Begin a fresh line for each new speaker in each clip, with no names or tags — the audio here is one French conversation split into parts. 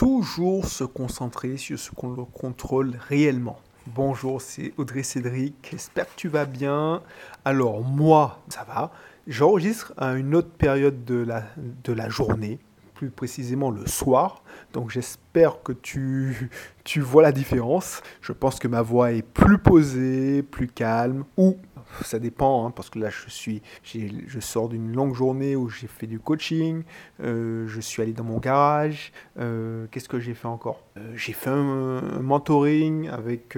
toujours se concentrer sur ce qu'on le contrôle réellement. Bonjour, c'est Audrey Cédric, j'espère que tu vas bien. Alors moi, ça va. J'enregistre à une autre période de la, de la journée, plus précisément le soir. Donc j'espère que tu, tu vois la différence. Je pense que ma voix est plus posée, plus calme, ou ça dépend, hein, parce que là, je, suis, je sors d'une longue journée où j'ai fait du coaching, euh, je suis allé dans mon garage. Euh, qu'est-ce que j'ai fait encore? Euh, J'ai fait un, mentoring avec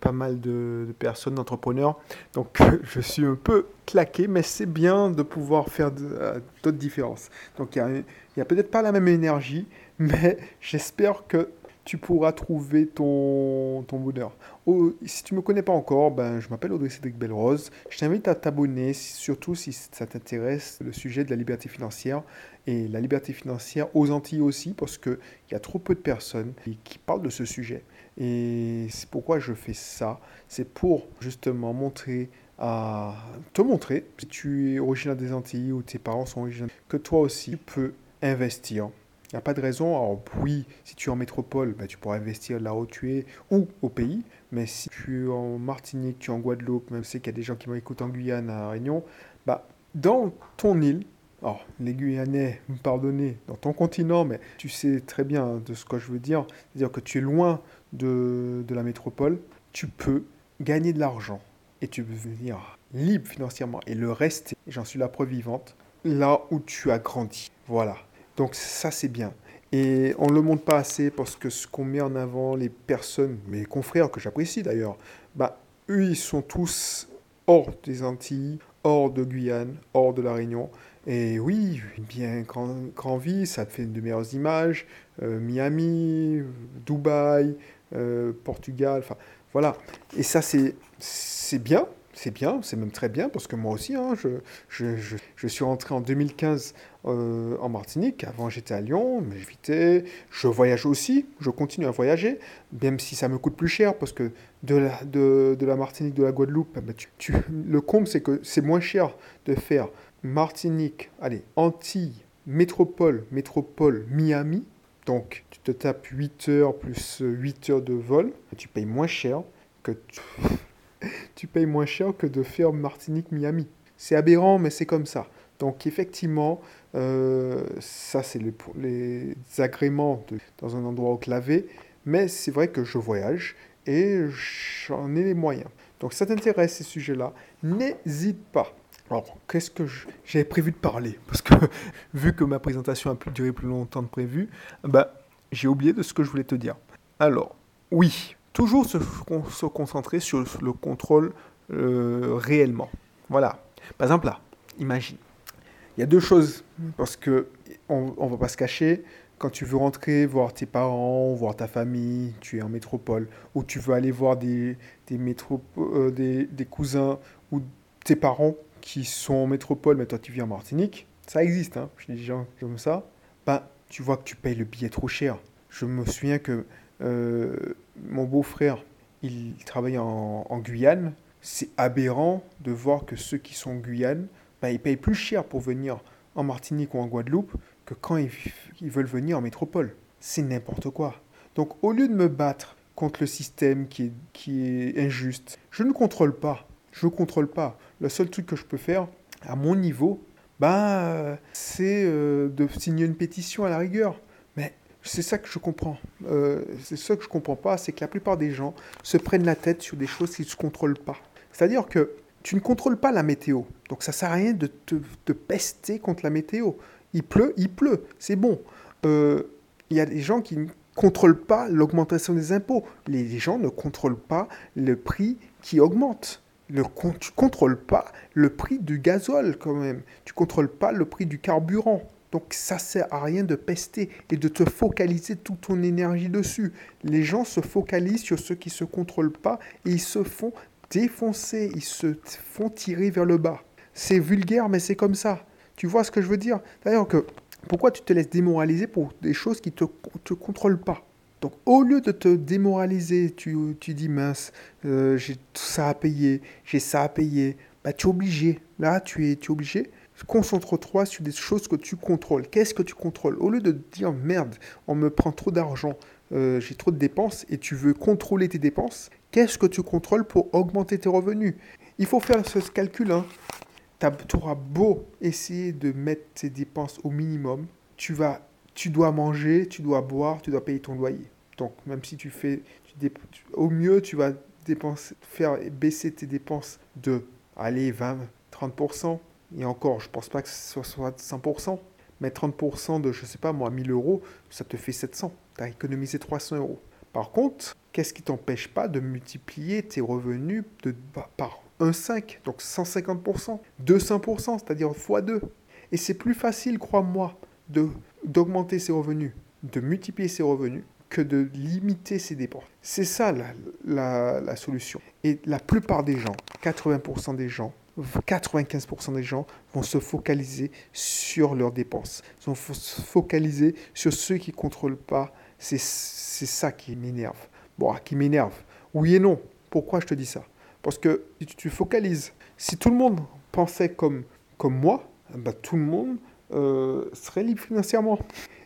pas mal de, personnes, d'entrepreneurs. Donc, je suis un peu claqué, mais c'est bien de pouvoir faire d'autres différences. Donc, il n'y a peut-être pas la même énergie, mais j'espère que tu pourras trouver ton, ton bonheur. Si tu ne me connais pas encore, ben, je m'appelle Audrey Cédric Belrose. Je t'invite à t'abonner, surtout si ça t'intéresse, le sujet de la liberté financière et la liberté financière aux Antilles aussi, parce qu'il y a trop peu de personnes qui parlent de ce sujet. Et c'est pourquoi je fais ça. C'est pour justement montrer te montrer, si tu es originaire des Antilles ou tes parents sont originaires, que toi aussi tu peux investir n'y a pas de raison. Alors oui, si tu es en métropole, bah, tu pourras investir là où tu es ou au pays. Mais si tu es en Martinique, tu es en Guadeloupe, même si qu'il y a des gens qui m'écoutent en Guyane, à Réunion, bah, dans ton île, alors les Guyanais, me pardonnez, dans ton continent, mais tu sais très bien de ce que je veux dire, c'est-à-dire que tu es loin de, de la métropole, tu peux gagner de l'argent et tu peux devenir libre financièrement et le rester, j'en suis la preuve vivante, là où tu as grandi. Voilà. Donc ça, c'est bien. Et on ne le montre pas assez parce que ce qu'on met en avant, les personnes, mes confrères que j'apprécie d'ailleurs, bah, eux, ils sont tous hors des Antilles, hors de Guyane, hors de la Réunion. Et oui, bien grand, vie, ça fait de meilleures images. Euh, Miami, Dubaï, euh, Portugal, enfin voilà. Et ça, c'est bien, c'est bien, c'est même très bien, parce que moi aussi, hein, je, je, je, je, suis rentré en 2015 euh, en Martinique. Avant, j'étais à Lyon, mais j'évitais. Je voyage aussi, je continue à voyager, même si ça me coûte plus cher, parce que de la, de, de la Martinique, de la Guadeloupe, bah, tu, tu, le comble, c'est que c'est moins cher de faire Martinique, allez, Antilles, métropole, métropole, Miami. Donc, tu te tapes 8 heures plus 8 heures de vol, tu payes moins cher que... tu payes moins cher que de faire Martinique-Miami. C'est aberrant, mais c'est comme ça. Donc effectivement, euh, ça c'est les, agréments dans un endroit enclavé, mais c'est vrai que je voyage et j'en ai les moyens. Donc ça t'intéresse ces sujets-là, n'hésite pas. Alors, qu'est-ce que j'avais prévu de parler? Parce que vu que ma présentation a pu durer plus longtemps que prévu, bah, j'ai oublié de ce que je voulais te dire. Alors, oui, toujours se, concentrer sur le contrôle euh, réellement. Voilà. Par exemple, là, imagine. Il y a deux choses, parce que on ne va pas se cacher. Quand tu veux rentrer voir tes parents, voir ta famille, tu es en métropole, ou tu veux aller voir des, des, euh, des, des cousins ou tes parents qui sont en métropole, mais toi tu vis en Martinique, ça existe, hein, dis des gens comme ça, ben, tu vois que tu payes le billet trop cher. Je me souviens que euh, mon beau-frère, il travaille en, Guyane. C'est aberrant de voir que ceux qui sont en Guyane, bah, ils payent plus cher pour venir en Martinique ou en Guadeloupe que quand ils, veulent venir en métropole. C'est n'importe quoi. Donc au lieu de me battre contre le système qui est, qui est injuste, je ne contrôle pas. Je ne contrôle pas. Le seul truc que je peux faire, à mon niveau, bah, c'est euh, de signer une pétition à la rigueur. C'est ça que je comprends. Euh, c'est ça que je comprends pas, c'est que la plupart des gens se prennent la tête sur des choses qu'ils ne contrôlent pas. C'est-à-dire que tu ne contrôles pas la météo. Donc ça sert à rien de te pester contre la météo. Il pleut, il pleut, c'est bon. Euh, il y a des gens qui ne contrôlent pas l'augmentation des impôts. Les, gens ne contrôlent pas le prix qui augmente. Tu ne contrôles pas le prix du gazole quand même. Tu ne contrôles pas le prix du carburant. Donc ça sert à rien de pester et de te focaliser toute ton énergie dessus. Les gens se focalisent sur ceux qui ne se contrôlent pas et ils se font défoncer, ils se font tirer vers le bas. C'est vulgaire, mais c'est comme ça. Tu vois ce que je veux dire? D'ailleurs, que pourquoi tu te laisses démoraliser pour des choses qui ne te, te contrôlent pas? Donc au lieu de te démoraliser, tu, tu dis mince, euh, j'ai tout ça à payer, j'ai ça à payer, bah, tu es obligé. Là, tu es, tu es obligé Concentre-toi sur des choses que tu contrôles. Qu'est-ce que tu contrôles? Au lieu de dire merde, on me prend trop d'argent, euh, j'ai trop de dépenses et tu veux contrôler tes dépenses, qu'est-ce que tu contrôles pour augmenter tes revenus? Il faut faire ce calcul. Hein. Tu auras beau essayer de mettre tes dépenses au minimum, tu, vas, tu dois manger, tu dois boire, tu dois payer ton loyer. Donc même si tu fais, au mieux, tu vas dépenser, faire baisser tes dépenses de, allez, 20, 30%. Et encore, je pense pas que ce soit 100%. Mais 30% de, je sais pas moi, 1000 euros, ça te fait 700. Tu as économisé 300 euros. Par contre, qu'est-ce qui t'empêche pas de multiplier tes revenus de, par 1,5, donc 150%, 200%, c'est-à-dire x2. Et c'est plus facile, crois-moi, d'augmenter ses revenus, de multiplier ses revenus, que de limiter ses dépenses. C'est ça la, la, solution. Et la plupart des gens, 80% des gens, 95% des gens vont se focaliser sur leurs dépenses. Ils vont se focaliser sur ceux qui ne contrôlent pas. C'est ça qui m'énerve. Bon, qui m'énerve. Oui et non. Pourquoi je te dis ça? Parce que si tu focalises, si tout le monde pensait comme, moi, bah, tout le monde euh, serait libre financièrement.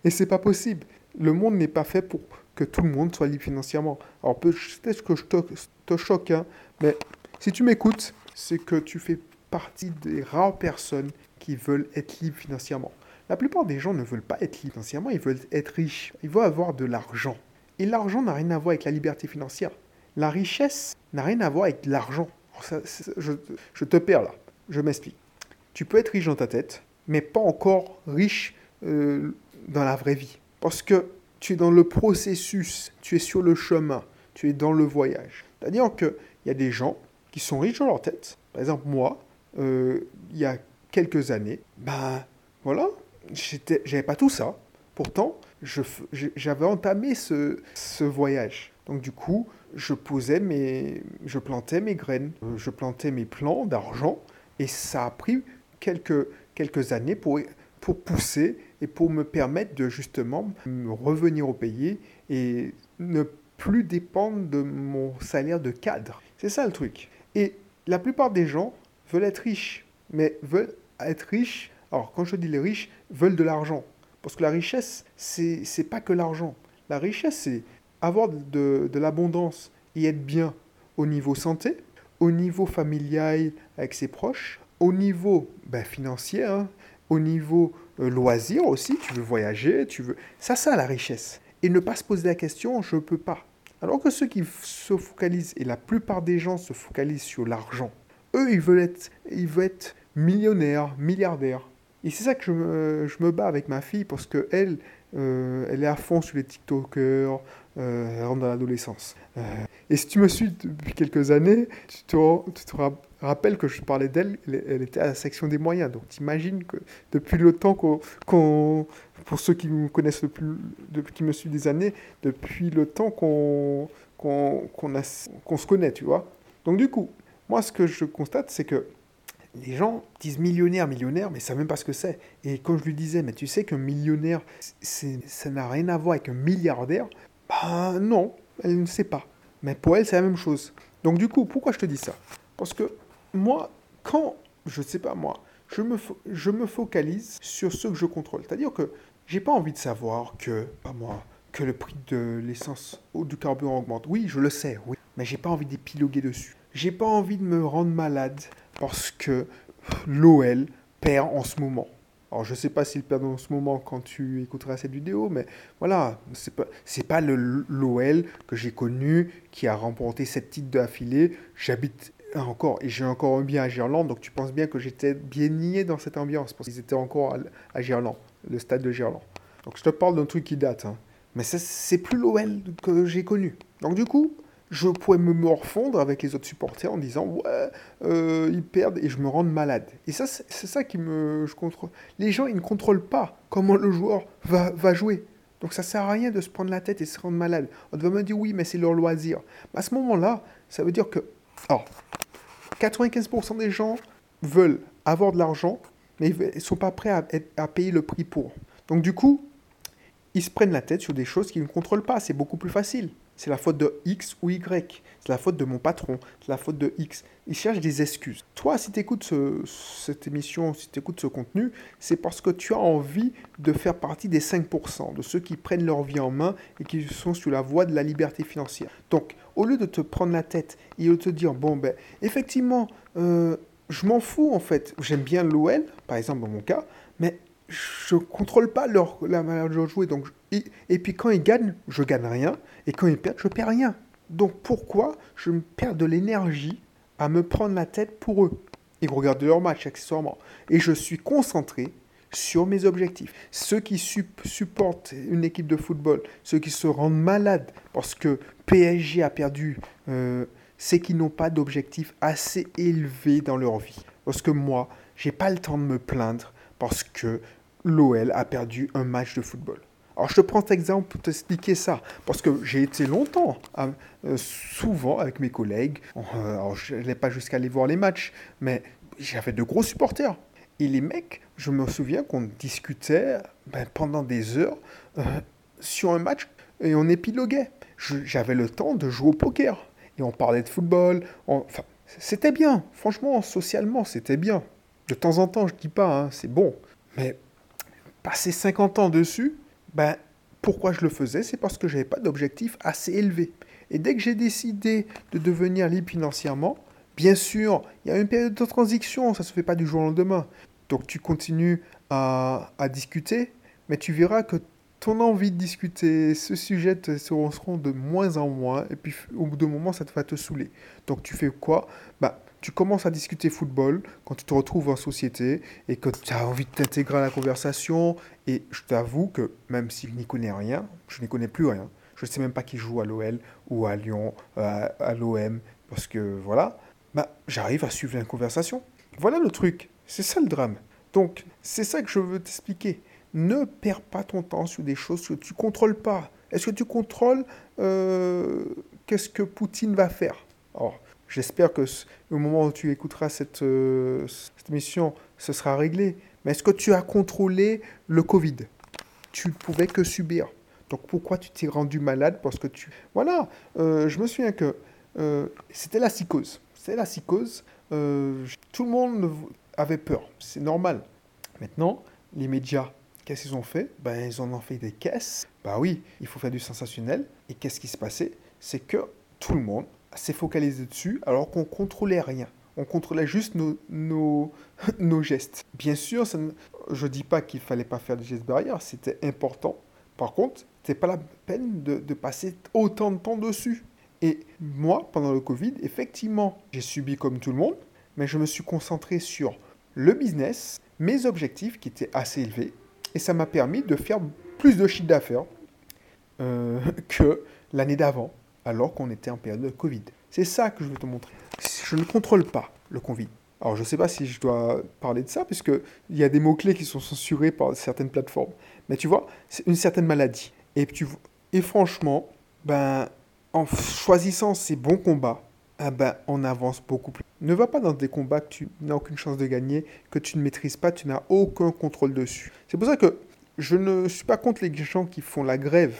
Et c'est pas possible. Le monde n'est pas fait pour que tout le monde soit libre financièrement. Alors peut-être que je te, te choque, hein, mais si tu m'écoutes, c'est que tu fais partie des rares personnes qui veulent être libres financièrement. La plupart des gens ne veulent pas être libres financièrement, ils veulent être riches, ils veulent avoir de l'argent. Et l'argent n'a rien à voir avec la liberté financière. La richesse n'a rien à voir avec l'argent. Je, te perds là, je m'explique. Tu peux être riche dans ta tête, mais pas encore riche euh, dans la vraie vie. Parce que tu es dans le processus, tu es sur le chemin, tu es dans le voyage. C'est-à-dire qu'il y a des gens qui sont riches dans leur tête. Par exemple, moi, euh, il y a quelques années, ben voilà, j'avais pas tout ça. Pourtant, j'avais entamé ce, voyage. Donc du coup, je posais mes, je plantais mes graines, euh, je plantais mes plants d'argent, et ça a pris quelques, quelques années pour, pour pousser et pour me permettre de justement me revenir au pays et ne plus dépendre de mon salaire de cadre. C'est ça le truc. Et la plupart des gens veulent être riches, mais veulent être riches. Alors, quand je dis les riches, veulent de l'argent. Parce que la richesse, c'est n'est pas que l'argent. La richesse, c'est avoir de, de l'abondance et être bien au niveau santé, au niveau familial avec ses proches, au niveau ben, financier, hein, au niveau euh, loisir aussi, tu veux voyager, tu veux... Ça, ça, la richesse. Et ne pas se poser la question, je ne peux pas. Alors que ceux qui se focalisent, et la plupart des gens se focalisent sur l'argent, eux, ils veulent être, ils veulent être millionnaires, milliardaires. Et c'est ça que je me, je me, bats avec ma fille, parce que elle, euh, elle est à fond sur les TikTokers, euh, elle rentre dans l'adolescence. Euh, et si tu me suis depuis quelques années, tu te, rappelles que je parlais d'elle, elle, était à la section des moyens. Donc t'imagines que depuis le temps qu'on pour ceux qui me connaissent le plus, depuis qui me suivent des années, depuis le temps qu'on qu'on qu'on se connaît, tu vois. Donc du coup, moi ce que je constate, c'est que les gens disent millionnaire, millionnaire, mais ça savent même pas ce que c'est. Et quand je lui disais, mais tu sais qu'un millionnaire, ça n'a rien à voir avec un milliardaire, bah non, elle ne sait pas. Mais pour elle, c'est la même chose. Donc du coup, pourquoi je te dis ça? Parce que moi, quand, je ne sais pas moi, je me, je me focalise sur ce que je contrôle. C'est-à-dire que j'ai pas envie de savoir que, pas moi, que le prix de l'essence ou du carburant augmente. Oui, je le sais, oui. Mais j'ai pas envie d'épiloguer dessus. J'ai pas envie de me rendre malade parce que l'OL perd en ce moment. Alors je sais pas s'il perd en ce moment quand tu écouteras cette vidéo, mais voilà, c'est pas pas le l'OL que j'ai connu qui a remporté cette titres d'affilée. J'habite encore, et j'ai encore un bien à Gerland, donc tu penses bien que j'étais bien nié dans cette ambiance, parce qu'ils étaient encore à, Gerland, le stade de Gerland. Donc je te parle d'un truc qui date, hein. mais c'est plus l'OL que j'ai connu. Donc du coup, je pourrais me morfondre avec les autres supporters en disant ouais, euh, ils perdent et je me rends malade. Et ça, c'est ça qui me. Contrôle. Les gens, ils ne contrôlent pas comment le joueur va, va jouer. Donc ça sert à rien de se prendre la tête et se rendre malade. On va me dire oui, mais c'est leur loisir. à ce moment-là, ça veut dire que. Alors, 95% des gens veulent avoir de l'argent, mais ils ne sont pas prêts à, à, payer le prix pour. Donc du coup, ils se prennent la tête sur des choses qu'ils ne contrôlent pas. C'est beaucoup plus facile. C'est la faute de X ou Y, c'est la faute de mon patron, c'est la faute de X. Ils cherchent des excuses. Toi, si tu écoutes cette émission, si tu écoutes ce contenu, c'est parce que tu as envie de faire partie des 5%, de ceux qui prennent leur vie en main et qui sont sur la voie de la liberté financière. Donc, au lieu de te prendre la tête et de te dire, bon, ben, effectivement, euh, je m'en fous en fait. J'aime bien l'OL, par exemple dans mon cas, je contrôle pas leur, la manière de jouer. Donc, et, puis quand ils gagnent, je gagne rien. Et quand ils perdent, je perds rien. Donc pourquoi je me perds de l'énergie à me prendre la tête pour eux? Ils regardent leur match accessoirement. Et je suis concentré sur mes objectifs. Ceux qui supportent une équipe de football, ceux qui se rendent malades parce que PSG a perdu, euh, c'est qu'ils n'ont pas d'objectifs assez élevés dans leur vie. Parce que moi, j'ai pas le temps de me plaindre parce que l'OL a perdu un match de football. Alors je te prends cet exemple pour t'expliquer ça, parce que j'ai été longtemps, hein, euh, souvent avec mes collègues, euh, alors je n'allais pas jusqu'à aller voir les matchs, mais j'avais de gros supporters. Et les mecs, je me souviens qu'on discutait ben, pendant des heures euh, sur un match et on épiloguait. J'avais le temps de jouer au poker et on parlait de football. Enfin, c'était bien, franchement, socialement, c'était bien. De temps en temps, je dis pas, hein, c'est bon. Mais passer 50 ans dessus, ben, pourquoi je le faisais? C'est parce que je n'avais pas d'objectif assez élevé. Et dès que j'ai décidé de devenir libre financièrement, bien sûr, il y a une période de transition, ça ne se fait pas du jour au lendemain. Donc tu continues à, discuter, mais tu verras que ton envie de discuter ce sujet te seront de moins en moins, et puis au bout d'un moment, ça va te saouler. Donc tu fais quoi? Bah, Tu commences à discuter football quand tu te retrouves en société et que tu as envie de t'intégrer à la conversation. Et je t'avoue que même si je n'y connais rien, je n'y connais plus rien. Je ne sais même pas qui joue à l'OL ou à Lyon, à, à l'OM, parce que voilà, bah, j'arrive à suivre la conversation. Voilà le truc, c'est ça le drame. Donc, c'est ça que je veux t'expliquer ne perds pas ton temps sur des choses que tu contrôles pas. Est-ce que tu contrôles euh, qu'est-ce que Poutine va faire? J'espère que au moment où tu écouteras cette, euh, cette émission, ce sera réglé. Mais est-ce que tu as contrôlé le Covid? Tu ne pouvais que subir. Donc pourquoi tu t'es rendu malade Parce que tu... Voilà, euh, je me souviens que c'était la psychose. C'était la psychose. tout le monde avait peur. C'est normal. Maintenant, les médias Qu'est-ce qu'ils ont fait? Ben, Ils en ont fait des caisses. Bah oui, il faut faire du sensationnel. Et qu'est-ce qui s'est passé C'est que tout le monde s'est focalisé dessus alors qu'on contrôlait rien. On contrôlait juste nos, nos, nos gestes. Bien sûr, je ne dis pas qu'il fallait pas faire des gestes barrières, c'était important. Par contre, c'est pas la peine de, de passer autant de temps dessus. Et moi, pendant le Covid, effectivement, j'ai subi comme tout le monde, mais je me suis concentré sur le business, mes objectifs qui étaient assez élevés, et ça m'a permis de faire plus de chiffre d'affaires euh, que l'année d'avant, alors qu'on était en période de Covid. C'est ça que je veux te montrer. Je ne contrôle pas le Covid. Alors je ne sais pas si je dois parler de ça, puisqu'il y a des mots-clés qui sont censurés par certaines plateformes. Mais tu vois, c'est une certaine maladie. Et, tu, et franchement, ben, en choisissant ces bons combats, ah ben, on avance beaucoup plus. Ne va pas dans des combats que tu n'as aucune chance de gagner, que tu ne maîtrises pas, tu n'as aucun contrôle dessus. C'est pour ça que je ne suis pas contre les gens qui font la grève.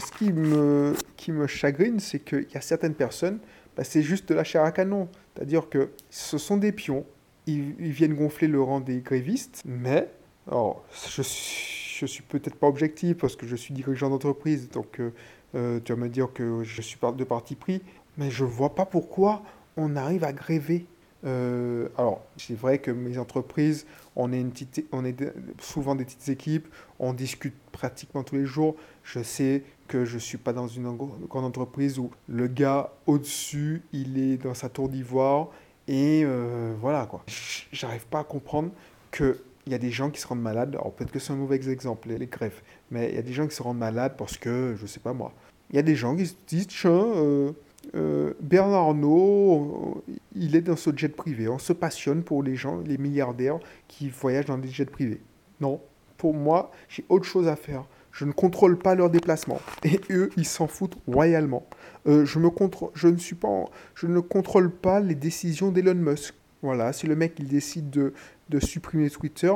Ce qui me, chagrine, c'est qu'il y a certaines personnes, ben, c'est juste de la chair à canon. C'est-à-dire que ce sont des pions, ils, viennent gonfler le rang des grévistes, mais alors, je suis, suis peut-être pas objectif parce que je suis dirigeant d'entreprise, donc euh, euh, tu vas me dire que je suis de parti pris, mais je ne vois pas pourquoi on arrive à gréver. Euh, alors, c'est vrai que mes entreprises, on est, une on est souvent des petites équipes, on discute pratiquement tous les jours. Je sais que je ne suis pas dans une grande entreprise où le gars au-dessus, il est dans sa tour d'ivoire. Et euh, voilà, quoi. J'arrive pas à comprendre qu'il y a des gens qui se rendent malades. Alors, peut-être que c'est un mauvais exemple, les, grèves. Mais il y a des gens qui se rendent malades parce que, je ne sais pas moi. Il y a des gens qui se disent, tiens, euh, euh, Bernard Arnault, il est dans ce jet privé. On se passionne pour les gens, les milliardaires qui voyagent dans des jets privés. Non, pour moi, j'ai autre chose à faire. Je ne contrôle pas leurs déplacements. Et eux, ils s'en foutent royalement. Euh, je, me je, ne suis pas je ne contrôle pas les décisions d'Elon Musk. Voilà, si le mec il décide de, de supprimer Twitter,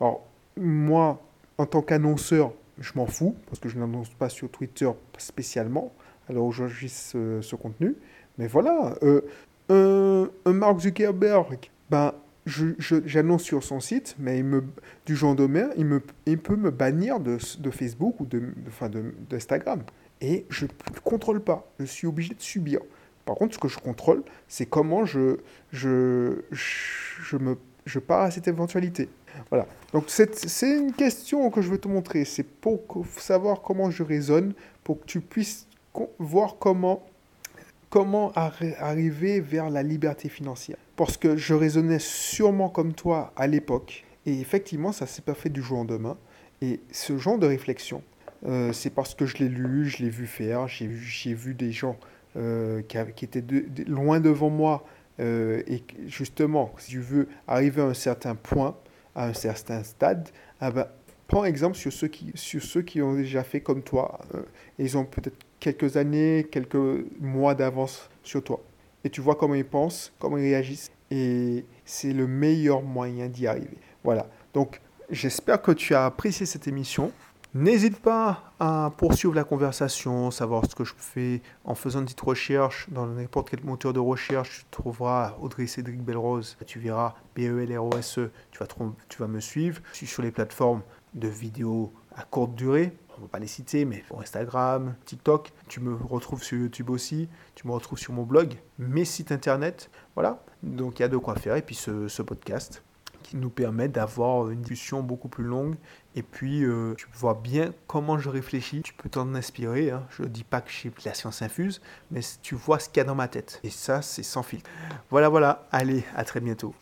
alors moi, en tant qu'annonceur, je m'en fous, parce que je n'annonce pas sur Twitter spécialement alors où j'enregistre ce, contenu. Mais voilà, euh, un, Mark Zuckerberg, ben, j'annonce sur son site, mais du genre de mer, il, il peut me bannir de, Facebook ou d'Instagram. De, de, et je ne contrôle pas, je suis obligé de subir. Par contre, ce que je contrôle, c'est comment je, je, je, me, je pars à cette éventualité. Voilà. Donc, c'est une question que je veux te montrer. C'est pour savoir comment je raisonne, pour que tu puisses voir comment, comment arriver vers la liberté financière. Parce que je raisonnais sûrement comme toi à l'époque. Et effectivement, ça s'est pas fait du jour au lendemain. Et ce genre de réflexion, euh, c'est parce que je l'ai lu, je l'ai vu faire, j'ai vu, vu des gens euh, qui, était loin devant moi. Euh, et justement, si tu veux arriver à un certain point, à un certain stade, ah ben, prends exemple sur ceux, qui, sur ceux qui ont déjà fait comme toi. Euh, ils ont peut-être quelques années, quelques mois d'avance sur toi. Et tu vois comment ils pensent, comment ils réagissent. Et c'est le meilleur moyen d'y arriver. Voilà. Donc, j'espère que tu as apprécié cette émission. N'hésite pas à poursuivre la conversation, savoir ce que je fais en faisant une petite recherche dans n'importe quel moteur de recherche. Tu trouveras Audrey Cédric Belrose, tu verras B-E-L-R-O-S-E, tu vas, tu vas me suivre. Je suis sur les plateformes de vidéos à courte durée, on ne va pas les citer, mais pour Instagram, TikTok, tu me retrouves sur YouTube aussi, tu me retrouves sur mon blog, mes sites internet, voilà. Donc il y a de quoi faire, et puis ce, podcast qui nous permet d'avoir une discussion beaucoup plus longue. Et puis, euh, tu vois bien comment je réfléchis. Tu peux t'en inspirer. Hein. Je ne dis pas que la science infuse, mais tu vois ce qu'il y a dans ma tête. Et ça, c'est sans filtre. Voilà, voilà. Allez, à très bientôt.